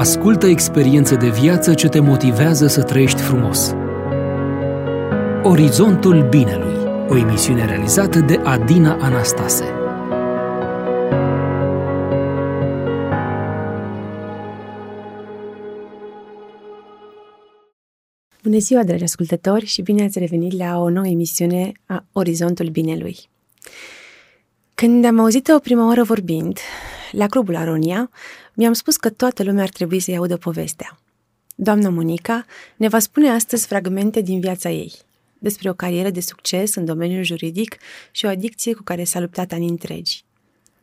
Ascultă experiențe de viață ce te motivează să trăiești frumos. Orizontul Binelui, o emisiune realizată de Adina Anastase. Bună ziua, dragi ascultători, și bine ați revenit la o nouă emisiune a Orizontul Binelui. Când am auzit-o prima oară vorbind, la Clubul Aronia, mi-am spus că toată lumea ar trebui să-i audă povestea. Doamna Monica ne va spune astăzi fragmente din viața ei, despre o carieră de succes în domeniul juridic și o adicție cu care s-a luptat ani întregi.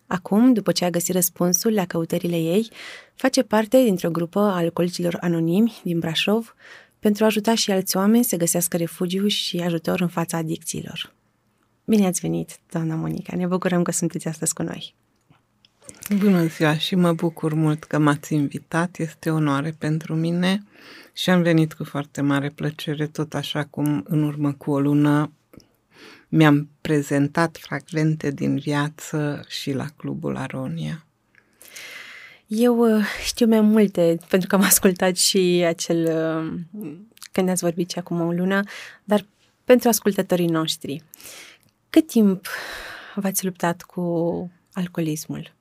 Acum, după ce a găsit răspunsul la căutările ei, face parte dintr-o grupă a alcoolicilor anonimi din Brașov pentru a ajuta și alți oameni să găsească refugiu și ajutor în fața adicțiilor. Bine ați venit, doamna Monica! Ne bucurăm că sunteți astăzi cu noi! Bună ziua și mă bucur mult că m-ați invitat, este onoare pentru mine și am venit cu foarte mare plăcere, tot așa cum în urmă cu o lună mi-am prezentat fragmente din viață și la Clubul Aronia. Eu uh, știu mai multe, pentru că am ascultat și acel, uh, când ați vorbit și acum o lună, dar pentru ascultătorii noștri, cât timp v-ați luptat cu alcoolismul?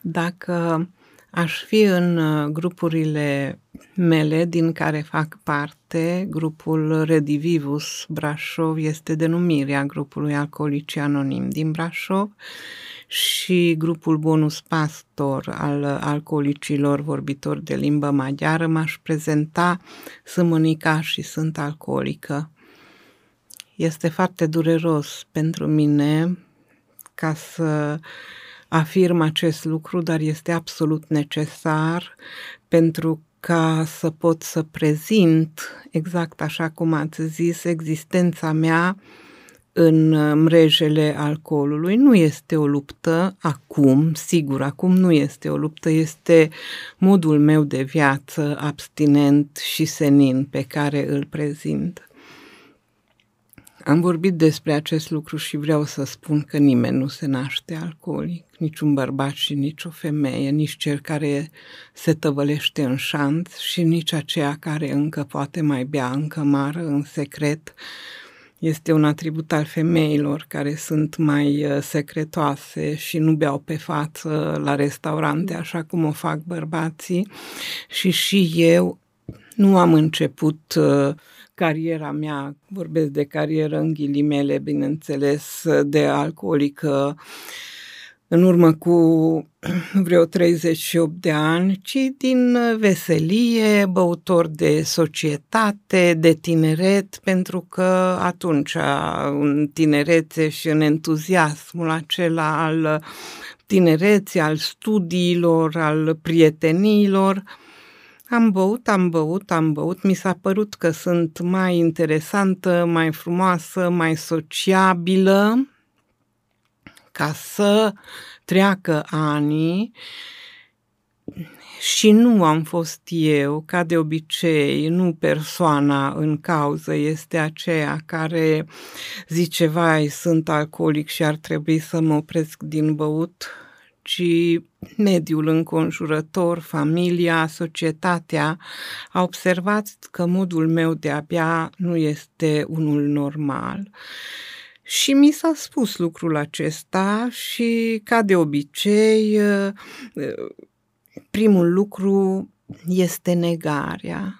Dacă aș fi în uh, grupurile mele din care fac parte, grupul Redivivus Brașov este denumirea grupului Alcoolici Anonim din Brașov și grupul Bonus Pastor al alcoolicilor vorbitori de limbă maghiară m-aș prezenta Sâmânica și sunt alcoolică. Este foarte dureros pentru mine ca să afirm acest lucru, dar este absolut necesar pentru ca să pot să prezint, exact așa cum ați zis, existența mea în mrejele alcoolului. Nu este o luptă acum, sigur, acum nu este o luptă, este modul meu de viață abstinent și senin pe care îl prezint. Am vorbit despre acest lucru și vreau să spun că nimeni nu se naște alcoolic, niciun bărbat și nici o femeie, nici cel care se tăvălește în șanț și nici aceea care încă poate mai bea încă mară în secret. Este un atribut al femeilor care sunt mai uh, secretoase și nu beau pe față la restaurante așa cum o fac bărbații și și eu nu am început uh, cariera mea, vorbesc de carieră în ghilimele, bineînțeles, de alcoolică, în urmă cu vreo 38 de ani, ci din veselie, băutor de societate, de tineret, pentru că atunci, în tinerețe și în entuziasmul acela al tinereții, al studiilor, al prieteniilor, am băut, am băut, am băut. Mi s-a părut că sunt mai interesantă, mai frumoasă, mai sociabilă ca să treacă ani și nu am fost eu, ca de obicei, nu persoana în cauză. Este aceea care zice, vai, sunt alcoolic și ar trebui să mă opresc din băut ci mediul înconjurător, familia, societatea, a observat că modul meu de a bea nu este unul normal. Și mi s-a spus lucrul acesta și, ca de obicei, primul lucru este negarea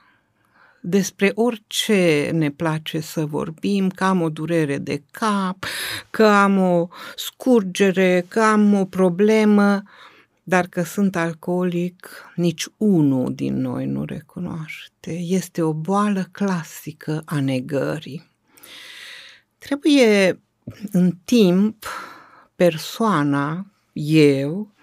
despre orice ne place să vorbim, că am o durere de cap, că am o scurgere, că am o problemă, dar că sunt alcoolic, nici unul din noi nu recunoaște. Este o boală clasică a negării. Trebuie în timp persoana, eu,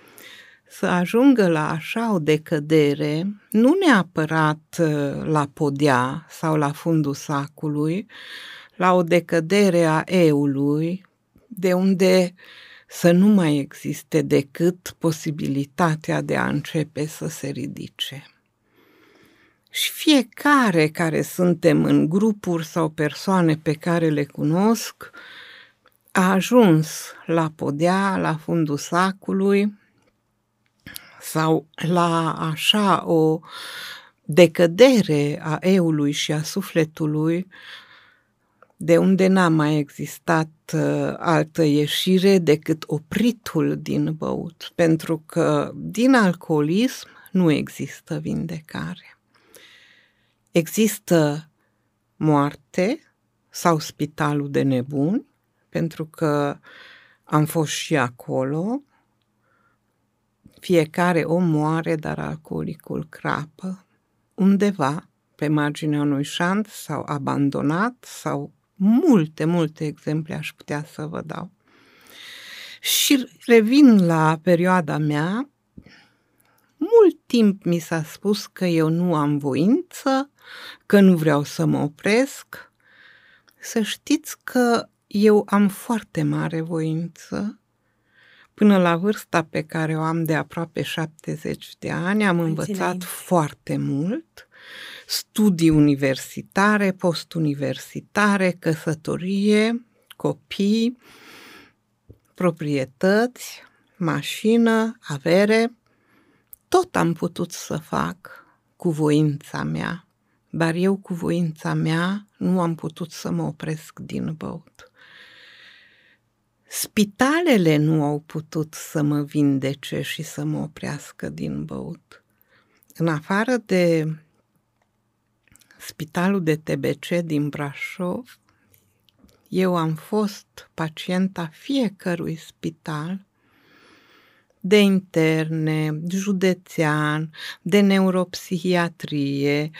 să ajungă la așa o decădere, nu neapărat uh, la podea sau la fundul sacului, la o decădere a eului, de unde să nu mai existe decât posibilitatea de a începe să se ridice. Și fiecare care suntem în grupuri sau persoane pe care le cunosc, a ajuns la podea, la fundul sacului, sau la așa o decădere a eului și a sufletului de unde n-a mai existat uh, altă ieșire decât opritul din băut, pentru că din alcoolism nu există vindecare. Există moarte sau spitalul de nebuni, pentru că am fost și acolo. Fiecare om moare, dar alcoolicul crapă undeva pe marginea unui șant sau abandonat sau multe, multe exemple aș putea să vă dau. Și revin la perioada mea, mult timp mi s-a spus că eu nu am voință, că nu vreau să mă opresc. Să știți că eu am foarte mare voință. Până la vârsta pe care o am de aproape 70 de ani, am învățat foarte mult. Studii universitare, postuniversitare, căsătorie, copii, proprietăți, mașină, avere. Tot am putut să fac cu voința mea, dar eu cu voința mea nu am putut să mă opresc din băut. Spitalele nu au putut să mă vindece și să mă oprească din băut. În afară de spitalul de TBC din Brașov, eu am fost pacienta fiecărui spital de interne, județean, de neuropsihiatrie,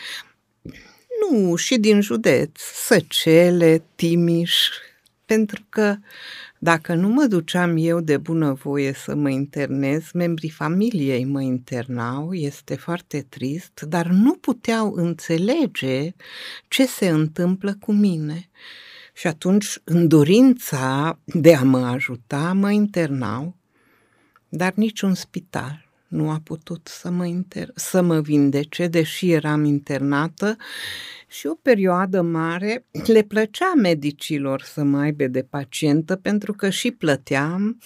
nu, și din județ, Săcele, Timiș, pentru că dacă nu mă duceam eu de bunăvoie să mă internez, membrii familiei mă internau, este foarte trist, dar nu puteau înțelege ce se întâmplă cu mine. Și atunci, în dorința de a mă ajuta, mă internau, dar niciun spital nu a putut să mă, inter- să mă vindece, deși eram internată și o perioadă mare le plăcea medicilor să mă aibă de pacientă pentru că și plăteam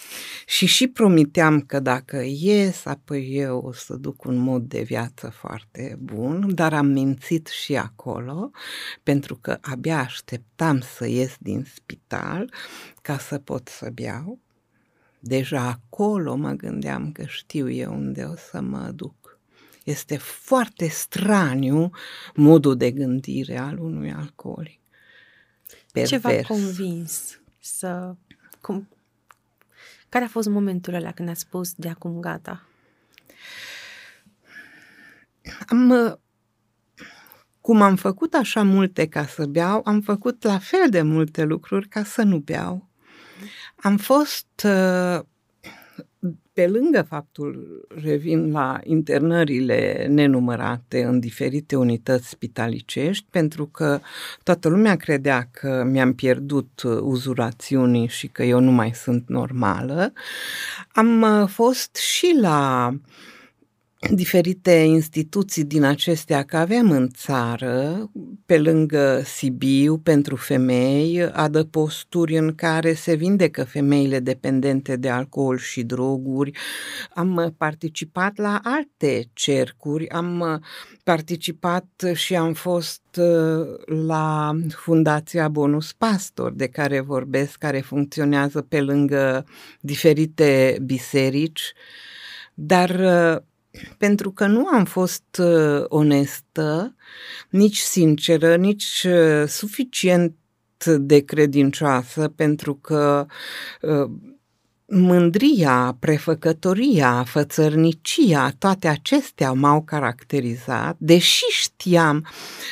și și promiteam că dacă ies, apoi eu o să duc un mod de viață foarte bun, dar am mințit și acolo pentru că abia așteptam să ies din spital ca să pot să beau Deja acolo mă gândeam că știu eu unde o să mă duc. Este foarte straniu modul de gândire al unui alcoolic. Pervers. Ce v-a convins să... Cum... Care a fost momentul ăla când a spus de acum gata? Am cum am făcut așa multe ca să beau, am făcut la fel de multe lucruri ca să nu beau. Am fost, uh, pe lângă faptul, revin la internările nenumărate în diferite unități spitalicești, pentru că toată lumea credea că mi-am pierdut uzurațiunii și că eu nu mai sunt normală, am uh, fost și la uh, diferite instituții din acestea, că avem în țară, pe lângă Sibiu, pentru femei, adăposturi în care se vindecă femeile dependente de alcool și droguri. Am participat la alte cercuri, am participat și am fost uh, la Fundația Bonus Pastor, de care vorbesc, care funcționează pe lângă diferite biserici, dar uh, pentru că nu am fost uh, onestă, nici sinceră, nici uh, suficient de credincioasă, pentru că uh, mândria, prefăcătoria, fățărnicia, toate acestea m-au caracterizat, deși știam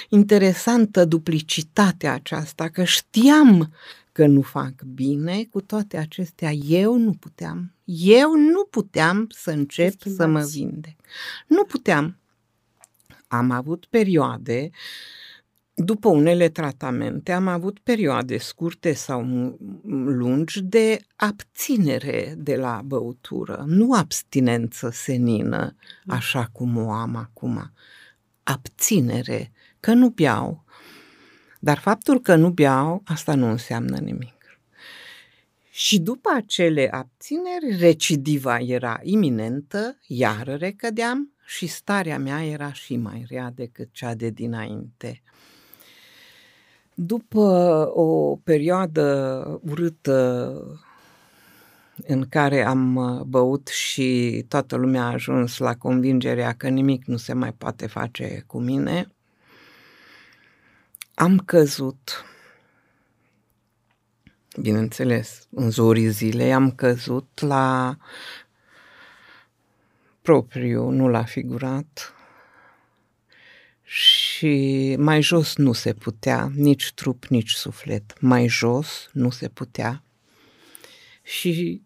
interesantă duplicitatea aceasta, că știam că nu fac bine, cu toate acestea eu nu puteam. Eu nu puteam să încep Schimbați. să mă vindec. Nu puteam. Am avut perioade, după unele tratamente, am avut perioade scurte sau lungi de abținere de la băutură, nu abstinență senină, mm. așa cum o am acum. Abținere, că nu beau, dar faptul că nu beau, asta nu înseamnă nimic. Și după acele abțineri, recidiva era iminentă, iar recădeam și starea mea era și mai rea decât cea de dinainte. După o perioadă urâtă în care am uh, băut și toată lumea a ajuns la convingerea că nimic nu se mai poate face cu mine, am căzut, bineînțeles, în zorii zilei, am căzut la propriu, nu la figurat, și mai jos nu se putea, nici trup, nici suflet. Mai jos nu se putea. Și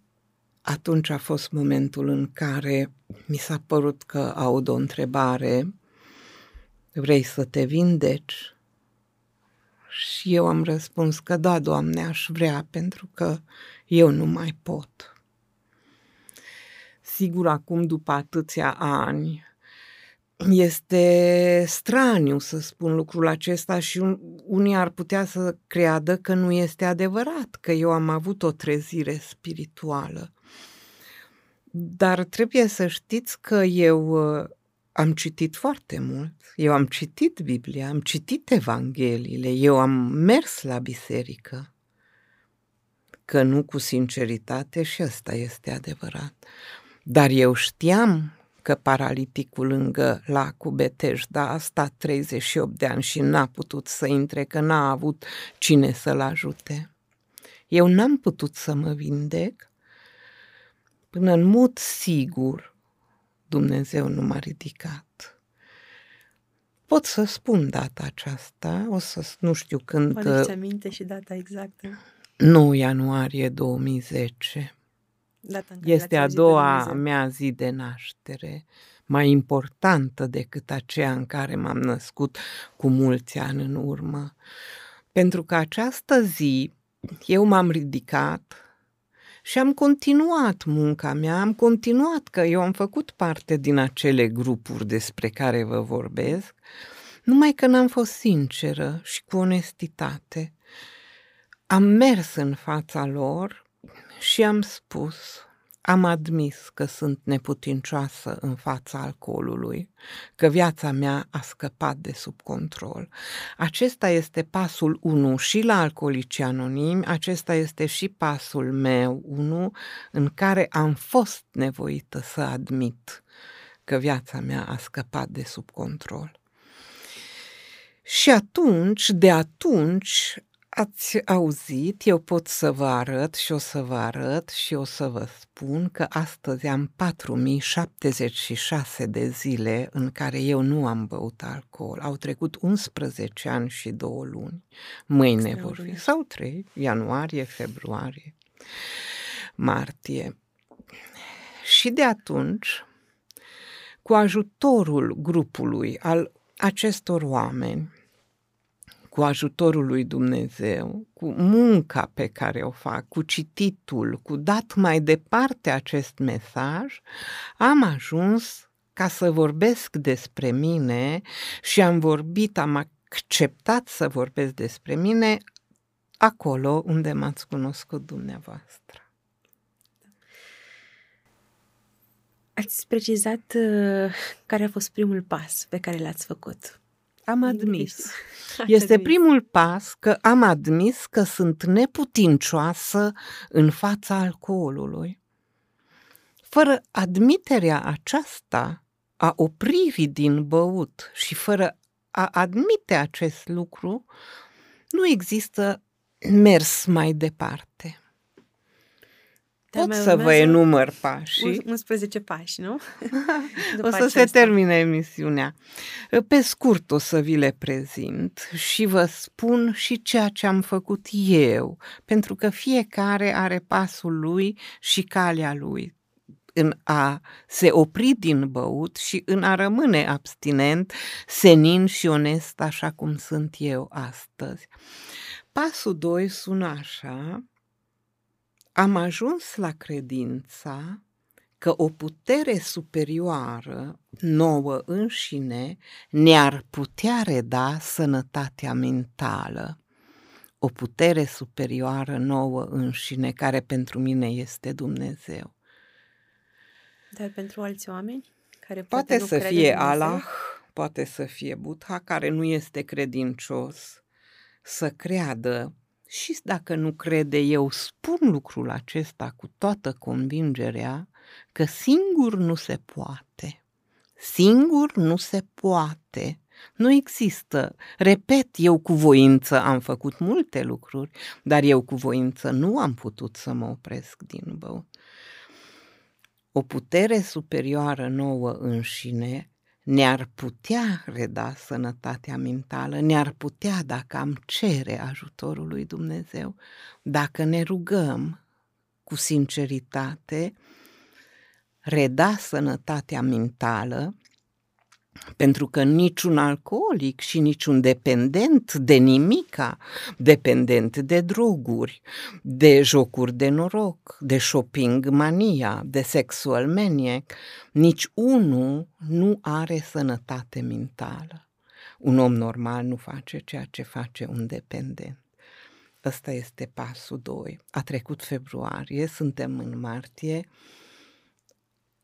atunci a fost momentul în care mi s-a părut că aud o întrebare, vrei să te vindeci? Și eu am răspuns că da, Doamne, aș vrea, pentru că eu nu mai pot. Sigur, acum, după atâția ani, este straniu să spun lucrul acesta și unii ar putea să creadă că nu este adevărat, că eu am avut o trezire spirituală. Dar trebuie să știți că eu uh, am citit foarte mult, eu am citit Biblia, am citit Evangheliile, eu am mers la biserică, că nu cu sinceritate și ăsta este adevărat. Dar eu știam că paraliticul lângă lacul Betejda a stat 38 de ani și n-a putut să intre, că n-a avut cine să-l ajute. Eu n-am putut să mă vindec până în mod sigur Dumnezeu nu m-a ridicat. Pot să spun data aceasta, o să nu știu când... Poate aminte și data exactă. 9 ianuarie 2010. Data este a doua mea zi de naștere, mai importantă decât aceea în care m-am născut cu mulți ani în urmă. Pentru că această zi eu m-am ridicat și am continuat munca mea, am continuat că eu am făcut parte din acele grupuri despre care vă vorbesc, numai că n-am fost sinceră și cu onestitate. Am mers în fața lor și am spus, am admis că sunt neputincioasă în fața alcoolului, că viața mea a scăpat de sub control. Acesta este pasul 1 și la alcoolici anonimi, acesta este și pasul meu 1 în care am fost nevoită să admit că viața mea a scăpat de sub control. Și atunci, de atunci, Ați auzit, eu pot să vă arăt și o să vă arăt și o să vă spun că astăzi am 4076 de zile în care eu nu am băut alcool. Au trecut 11 ani și 2 luni. Mâine vor fi, sau 3, ianuarie, februarie, martie. Și de atunci, cu ajutorul grupului al acestor oameni, cu ajutorul lui Dumnezeu, cu munca pe care o fac, cu cititul, cu dat mai departe acest mesaj, am ajuns ca să vorbesc despre mine și am vorbit, am acceptat să vorbesc despre mine acolo unde m-ați cunoscut dumneavoastră. Ați precizat uh, care a fost primul pas pe care l-ați făcut. Am admis. Este primul pas că am admis că sunt neputincioasă în fața alcoolului. Fără admiterea aceasta a opririi din băut și fără a admite acest lucru, nu există mers mai departe. Pot să vă enumăr pașii. 11 pași, nu? o să se termine emisiunea. Pe scurt o să vi le prezint și vă spun și ceea ce am făcut eu, pentru că fiecare are pasul lui și calea lui în a se opri din băut și în a rămâne abstinent, senin și onest așa cum sunt eu astăzi. Pasul 2 sună așa, am ajuns la credința că o putere superioară, nouă înșine, ne-ar putea reda sănătatea mentală. o putere superioară nouă înșine, care pentru mine este Dumnezeu. Dar pentru alți oameni? Care poate, poate să fie Allah, poate să fie Buddha, care nu este credincios, să creadă și dacă nu crede, eu spun lucrul acesta cu toată convingerea că singur nu se poate. Singur nu se poate. Nu există. Repet, eu cu voință am făcut multe lucruri, dar eu cu voință nu am putut să mă opresc din băut. O putere superioară nouă înșine ne-ar putea reda sănătatea mentală, ne-ar putea, dacă am cere ajutorul lui Dumnezeu, dacă ne rugăm cu sinceritate, reda sănătatea mentală pentru că niciun alcoolic și niciun dependent de nimica, dependent de droguri, de jocuri de noroc, de shopping mania, de sexual maniac, nici unul nu are sănătate mentală. Un om normal nu face ceea ce face un dependent. Ăsta este pasul 2. A trecut februarie, suntem în martie,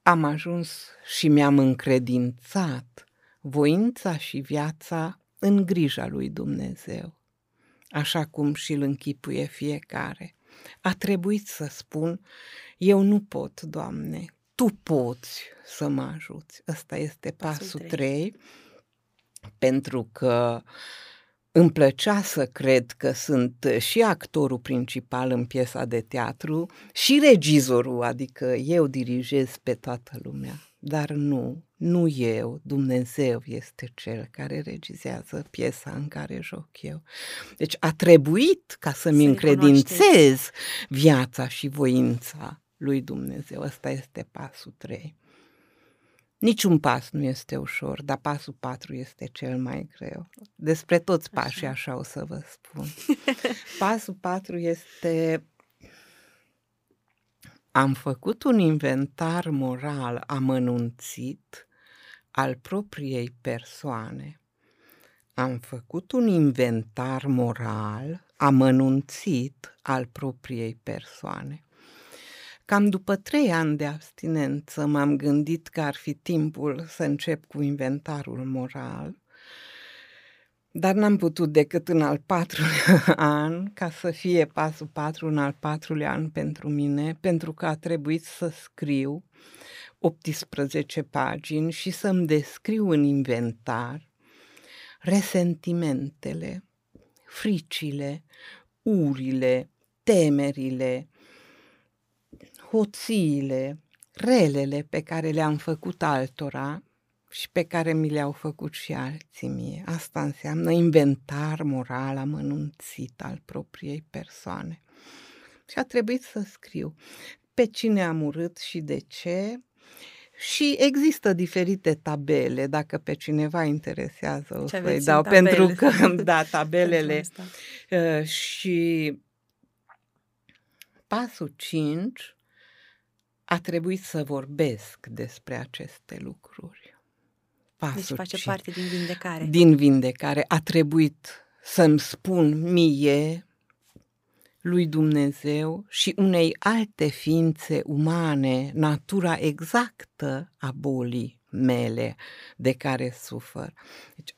am ajuns și mi-am încredințat voința și viața în grija lui Dumnezeu, așa cum și îl închipuie fiecare. A trebuit să spun, eu nu pot, Doamne, Tu poți să mă ajuți. Ăsta este pasul 3, pentru că uh, îmi plăcea să cred că sunt și actorul principal în piesa de teatru și regizorul, adică eu dirigez pe toată lumea. Dar nu, nu eu, Dumnezeu este cel care regizează piesa în care joc eu. Deci a trebuit ca să-mi să încredințez viața și voința lui Dumnezeu. Ăsta este pasul 3. Niciun pas nu este ușor, dar pasul 4 este cel mai greu. Despre toți pașii așa, așa o să vă spun. pasul 4 este am făcut un inventar moral amănunțit al propriei persoane. Am făcut un inventar moral amănunțit al propriei persoane. Cam după trei ani de abstinență m-am gândit că ar fi timpul să încep cu inventarul moral, dar n-am putut decât în al patrulea an, ca să fie pasul patru în al patrulea an pentru mine, pentru că a trebuit să scriu 18 pagini și să-mi descriu în inventar resentimentele, fricile, urile, temerile, hoțiile, relele pe care le-am făcut altora și pe care mi le-au făcut și alții mie. Asta înseamnă inventar moral amănunțit al propriei persoane. Și a trebuit să scriu pe cine am urât și de ce, și există diferite tabele, dacă pe cineva interesează o să-i dau, pentru că, da, tabelele. uh, și pasul 5 a trebuit să vorbesc despre aceste lucruri. Pasul deci face ce, parte din vindecare. Din vindecare. A trebuit să-mi spun mie, lui Dumnezeu și unei alte ființe umane natura exactă a bolii mele de care sufăr. Deci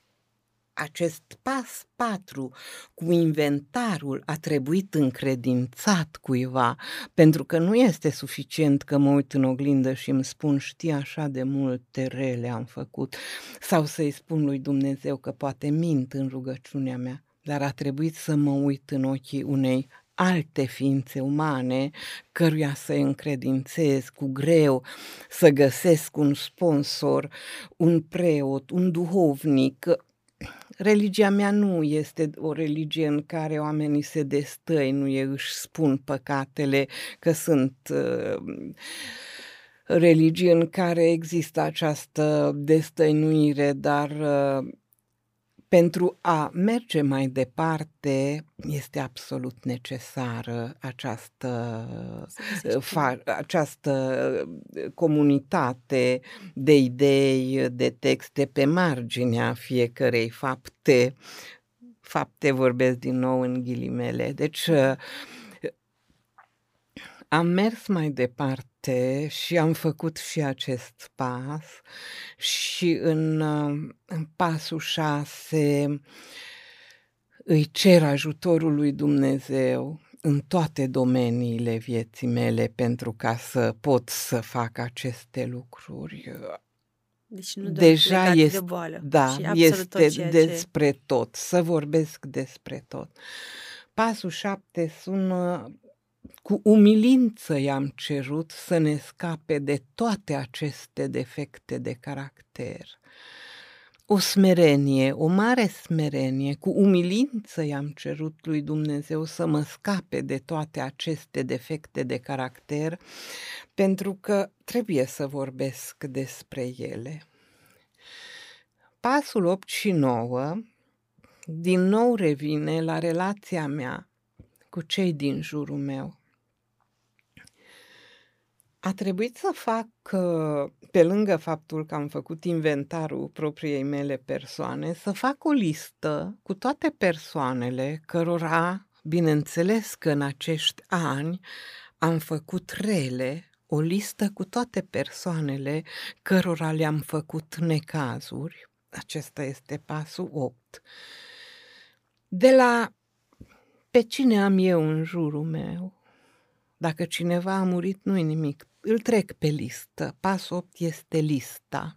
acest pas patru cu inventarul a trebuit încredințat cuiva, pentru că nu este suficient că mă uit în oglindă și îmi spun știi așa de multe rele am făcut, sau să-i spun lui Dumnezeu că poate mint în rugăciunea mea, dar a trebuit să mă uit în ochii unei alte ființe umane căruia să încredințez cu greu, să găsesc un sponsor, un preot, un duhovnic, religia mea nu este o religie în care oamenii se destăinuie, își spun păcatele, că sunt uh, religii în care există această destăinuire, dar uh, pentru a merge mai departe este absolut necesară această, fa, această comunitate de idei, de texte pe marginea fiecărei fapte fapte vorbesc din nou în ghilimele. Deci uh, am mers mai departe și am făcut și acest pas și în, uh, în pasul șase îi cer ajutorul lui Dumnezeu în toate domeniile vieții mele pentru ca să pot să fac aceste lucruri. Deci nu Deja este, de boală, da, este tot despre ce... tot, să vorbesc despre tot. Pasul șapte sună cu umilință i-am cerut să ne scape de toate aceste defecte de caracter o smerenie, o mare smerenie, cu umilință i-am cerut lui Dumnezeu să mă scape de toate aceste defecte de caracter, pentru că trebuie să vorbesc despre ele. Pasul 8 și 9 din nou revine la relația mea cu cei din jurul meu a trebuit să fac, pe lângă faptul că am făcut inventarul propriei mele persoane, să fac o listă cu toate persoanele cărora, bineînțeles că în acești ani am făcut rele, o listă cu toate persoanele cărora le-am făcut necazuri. Acesta este pasul 8. De la pe cine am eu în jurul meu, dacă cineva a murit, nu-i nimic îl trec pe listă. Pasul 8 este lista.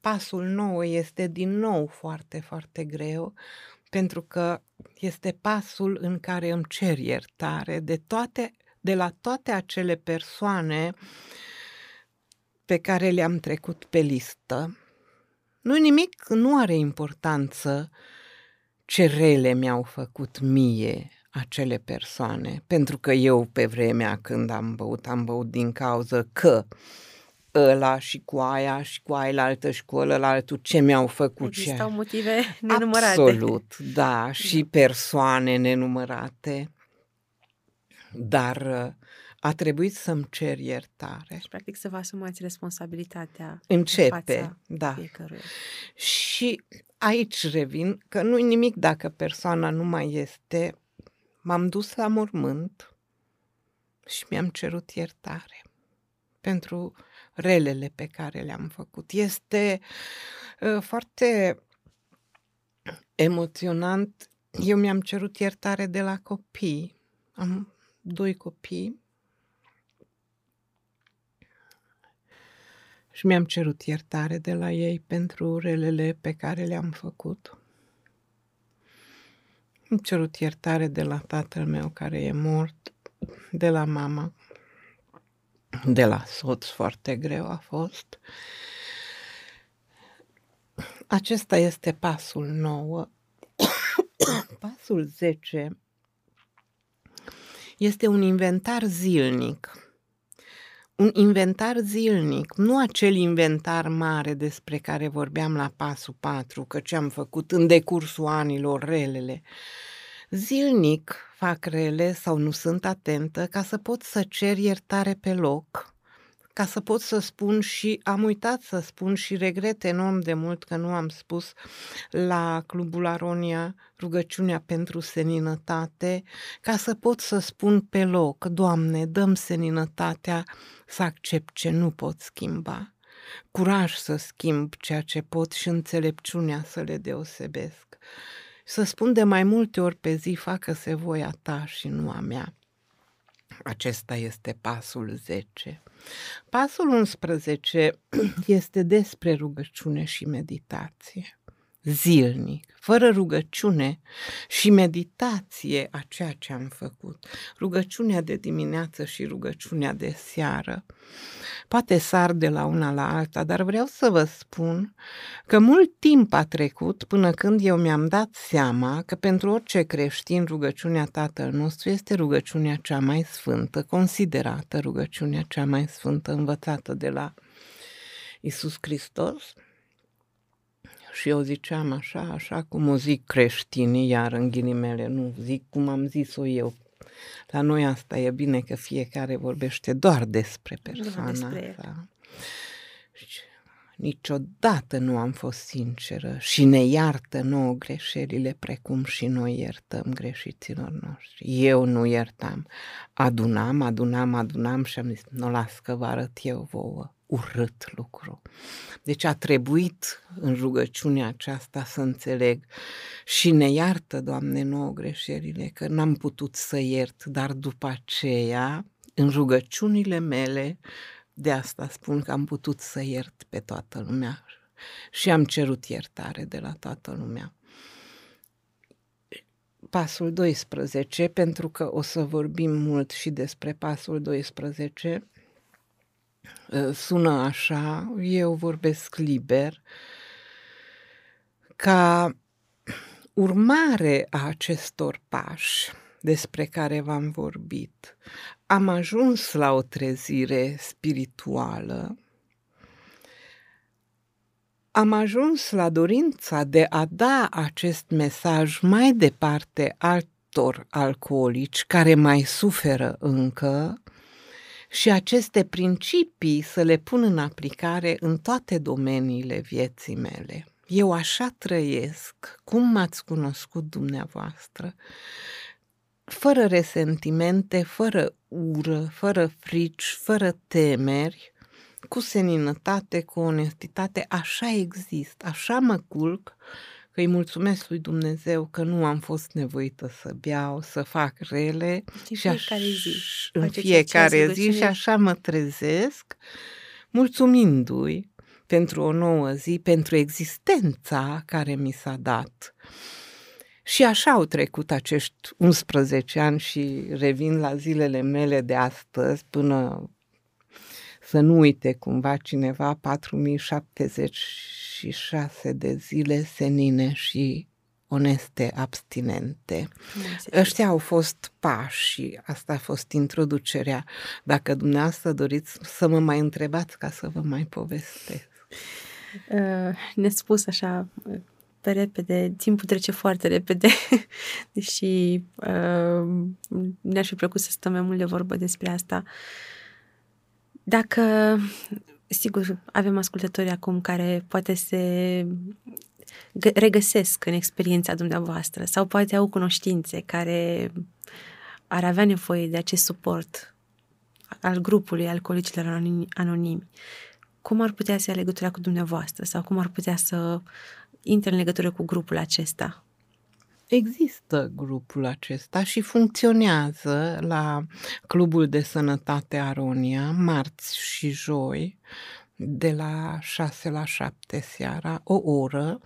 Pasul 9 este din nou foarte, foarte greu, pentru că este pasul în care îmi cer iertare de, toate, de la toate acele persoane pe care le-am trecut pe listă. Nu nimic, nu are importanță ce rele mi-au făcut mie acele persoane, pentru că eu pe vremea când am băut, am băut din cauză că ăla și cu aia și cu aia la altă și cu ăla la altul, ce mi-au făcut. Existau ce... motive nenumărate. Absolut, da, și persoane nenumărate, dar uh, a trebuit să-mi cer iertare. Și practic să vă asumați responsabilitatea Începe, în fața da. fiecăruia. Și aici revin că nu-i nimic dacă persoana nu mai este m-am dus la mormânt și mi-am cerut iertare pentru relele pe care le-am făcut. Este uh, foarte emoționant. Eu mi-am cerut iertare de la copii. Am doi copii. Și mi-am cerut iertare de la ei pentru relele pe care le-am făcut. Am cerut iertare de la tatăl meu care e mort, de la mama, de la soț foarte greu a fost. Acesta este pasul nou. pasul 10 este un inventar zilnic. Un inventar zilnic, nu acel inventar mare despre care vorbeam la pasul 4, că ce am făcut în decursul anilor relele, Zilnic fac rele sau nu sunt atentă ca să pot să cer iertare pe loc, ca să pot să spun și am uitat să spun și regret enorm de mult că nu am spus la Clubul Aronia rugăciunea pentru seninătate, ca să pot să spun pe loc, Doamne, dăm seninătatea să accept ce nu pot schimba curaj să schimb ceea ce pot și înțelepciunea să le deosebesc să spun de mai multe ori pe zi, facă-se voia ta și nu a mea. Acesta este pasul 10. Pasul 11 este despre rugăciune și meditație zilnic, fără rugăciune și meditație a ceea ce am făcut. Rugăciunea de dimineață și rugăciunea de seară. Poate sar de la una la alta, dar vreau să vă spun că mult timp a trecut până când eu mi-am dat seama că pentru orice creștin rugăciunea Tatăl nostru este rugăciunea cea mai sfântă, considerată rugăciunea cea mai sfântă învățată de la Isus Hristos și eu ziceam așa, așa cum o zic creștinii, iar în ghilimele, nu zic cum am zis-o eu. La noi asta e bine că fiecare vorbește doar despre persoana despre asta. niciodată nu am fost sinceră și ne iartă nouă greșelile precum și noi iertăm greșiților noștri. Eu nu iertam. Adunam, adunam, adunam și am zis, nu las că vă arăt eu vouă. Urât lucru. Deci a trebuit în rugăciunea aceasta să înțeleg și ne iartă, Doamne, nouă greșelile, că n-am putut să iert, dar după aceea, în rugăciunile mele, de asta spun că am putut să iert pe toată lumea și am cerut iertare de la toată lumea. Pasul 12, pentru că o să vorbim mult și despre pasul 12, ă, sună așa, eu vorbesc liber, ca urmare a acestor pași, despre care v-am vorbit, am ajuns la o trezire spirituală, am ajuns la dorința de a da acest mesaj mai departe altor alcoolici care mai suferă încă și aceste principii să le pun în aplicare în toate domeniile vieții mele. Eu așa trăiesc, cum m-ați cunoscut dumneavoastră fără resentimente, fără ură, fără frici, fără temeri, cu seninătate, cu onestitate, așa exist, așa mă culc că îi mulțumesc lui Dumnezeu că nu am fost nevoită să beau, să fac rele și fiecare zi. în fiecare zi și așa mă trezesc, mulțumindu-i pentru o nouă zi, pentru existența care mi s-a dat. Și așa au trecut acești 11 ani și revin la zilele mele de astăzi până să nu uite cumva cineva 4076 de zile senine și oneste, abstinente. Ăștia au fost pași și asta a fost introducerea. Dacă dumneavoastră doriți să mă mai întrebați ca să vă mai povestesc. Uh, ne spus așa pe repede, timpul trece foarte repede, deși uh, ne-aș fi plăcut să stăm mai mult de vorbă despre asta. Dacă, sigur, avem ascultători acum care poate se regăsesc în experiența dumneavoastră sau poate au cunoștințe care ar avea nevoie de acest suport al grupului alcoolicilor anonimi, cum ar putea să ia legătura cu dumneavoastră sau cum ar putea să intre în legătură cu grupul acesta? Există grupul acesta și funcționează la Clubul de Sănătate Aronia, marți și joi, de la 6 la 7 seara, o oră.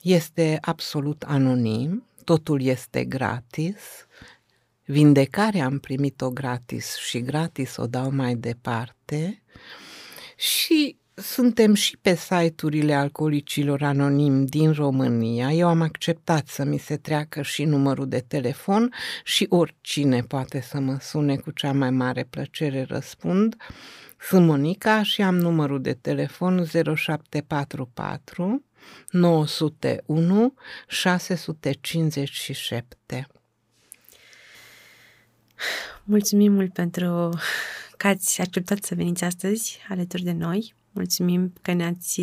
Este absolut anonim, totul este gratis. Vindecarea am primit-o gratis și gratis o dau mai departe. Și suntem și pe site-urile alcoolicilor anonimi din România. Eu am acceptat să mi se treacă și numărul de telefon și oricine poate să mă sune cu cea mai mare plăcere răspund. Sunt Monica și am numărul de telefon 0744 901 657. Mulțumim mult pentru că ați acceptat să veniți astăzi alături de noi. Mulțumim că ne-ați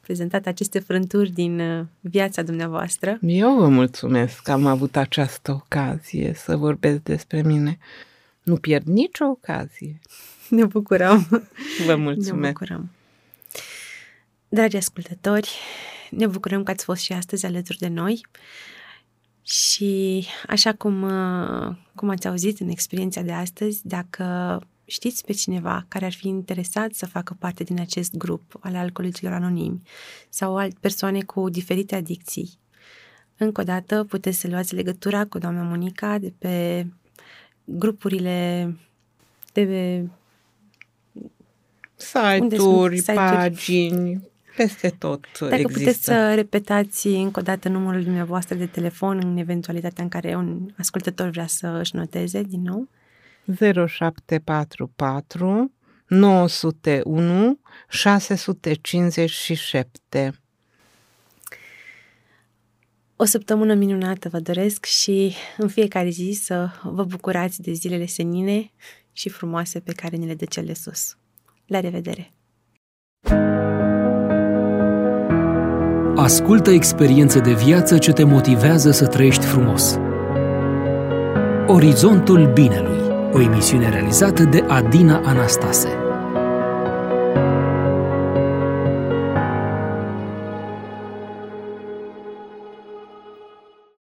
prezentat aceste frânturi din uh, viața dumneavoastră. Eu vă mulțumesc că am avut această ocazie să vorbesc despre mine. Nu pierd nicio ocazie. Ne bucurăm. Vă mulțumesc. Ne bucurăm. Dragi ascultători, ne bucurăm că ați fost și astăzi alături de noi și așa cum, uh, cum ați auzit în experiența de astăzi, dacă știți pe cineva care ar fi interesat să facă parte din acest grup al alcoolicilor anonimi sau alt persoane cu diferite adicții, încă o dată puteți să luați legătura cu doamna Monica de pe grupurile de pe site-uri, site pagini, peste tot Dacă există. puteți să repetați încă o dată numărul dumneavoastră de telefon în eventualitatea în care un ascultător vrea să își noteze din nou. 0744 901 657. O săptămână minunată vă doresc și în fiecare zi să vă bucurați de zilele senine și frumoase pe care ne le dă cel de sus. La revedere! thank you Ascultă experiențe de viață ce te motivează să trăiești frumos. Orizontul Binelui, o emisiune realizată de Adina Anastase.